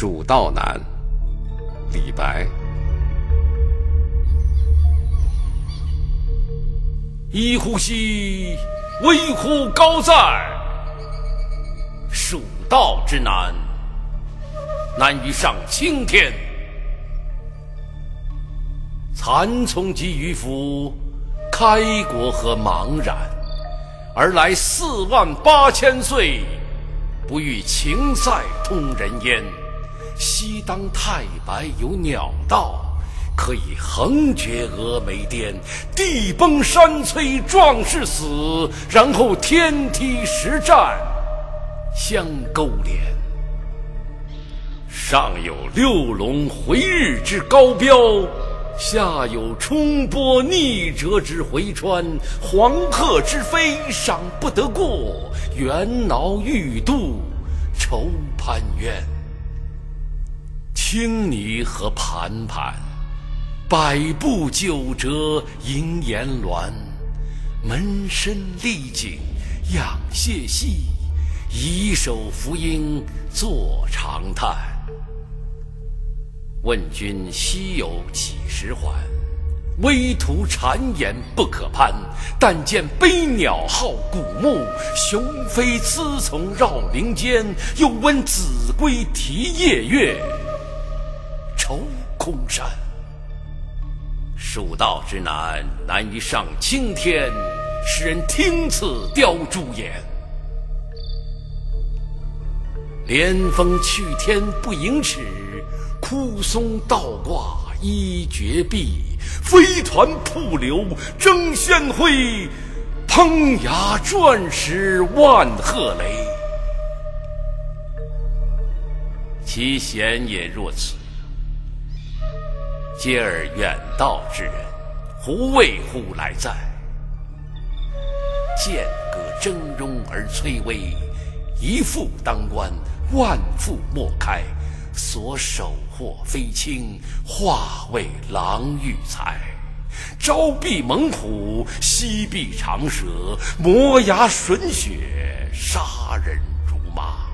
蜀道难，李白。一呼兮，危乎高在！蜀道之难，难于上青天。蚕丛及鱼凫，开国何茫然！而来四万八千岁，不与秦塞通人烟。西当太白有鸟道，可以横绝峨眉巅。地崩山摧壮士死，然后天梯石栈相勾连。上有六龙回日之高标。下有冲波逆折之回川，黄鹤之飞尚不得过，猿猱欲度愁攀援。青泥何盘盘，百步九折萦岩峦。门深丽景仰谢息，以手扶鹰坐长叹。问君西游几时还？危途谗言不可攀。但见悲鸟号古木，雄飞雌从绕林间。又闻子规啼夜月，愁空山。蜀道之难，难于上青天。使人听此凋朱颜。连峰去天不盈尺。枯松倒挂依绝壁，飞团瀑流争先辉，烹崖转石万壑雷。其险也若此，嗟尔远道之人，胡为乎来哉？剑阁峥嵘而崔巍，一夫当关，万夫莫开。所守获非轻，化为狼欲财。朝避猛虎，夕避长蛇，磨牙吮血，杀人如麻。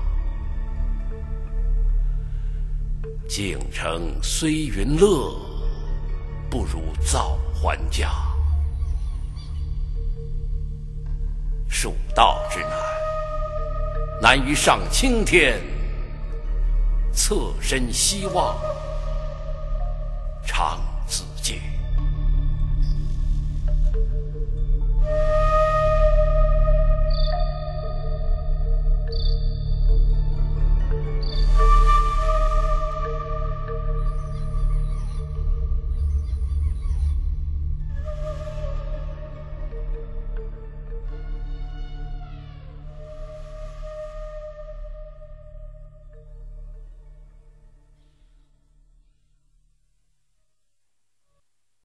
京城虽云乐，不如早还家。蜀道之难，难于上青天。侧身西望，长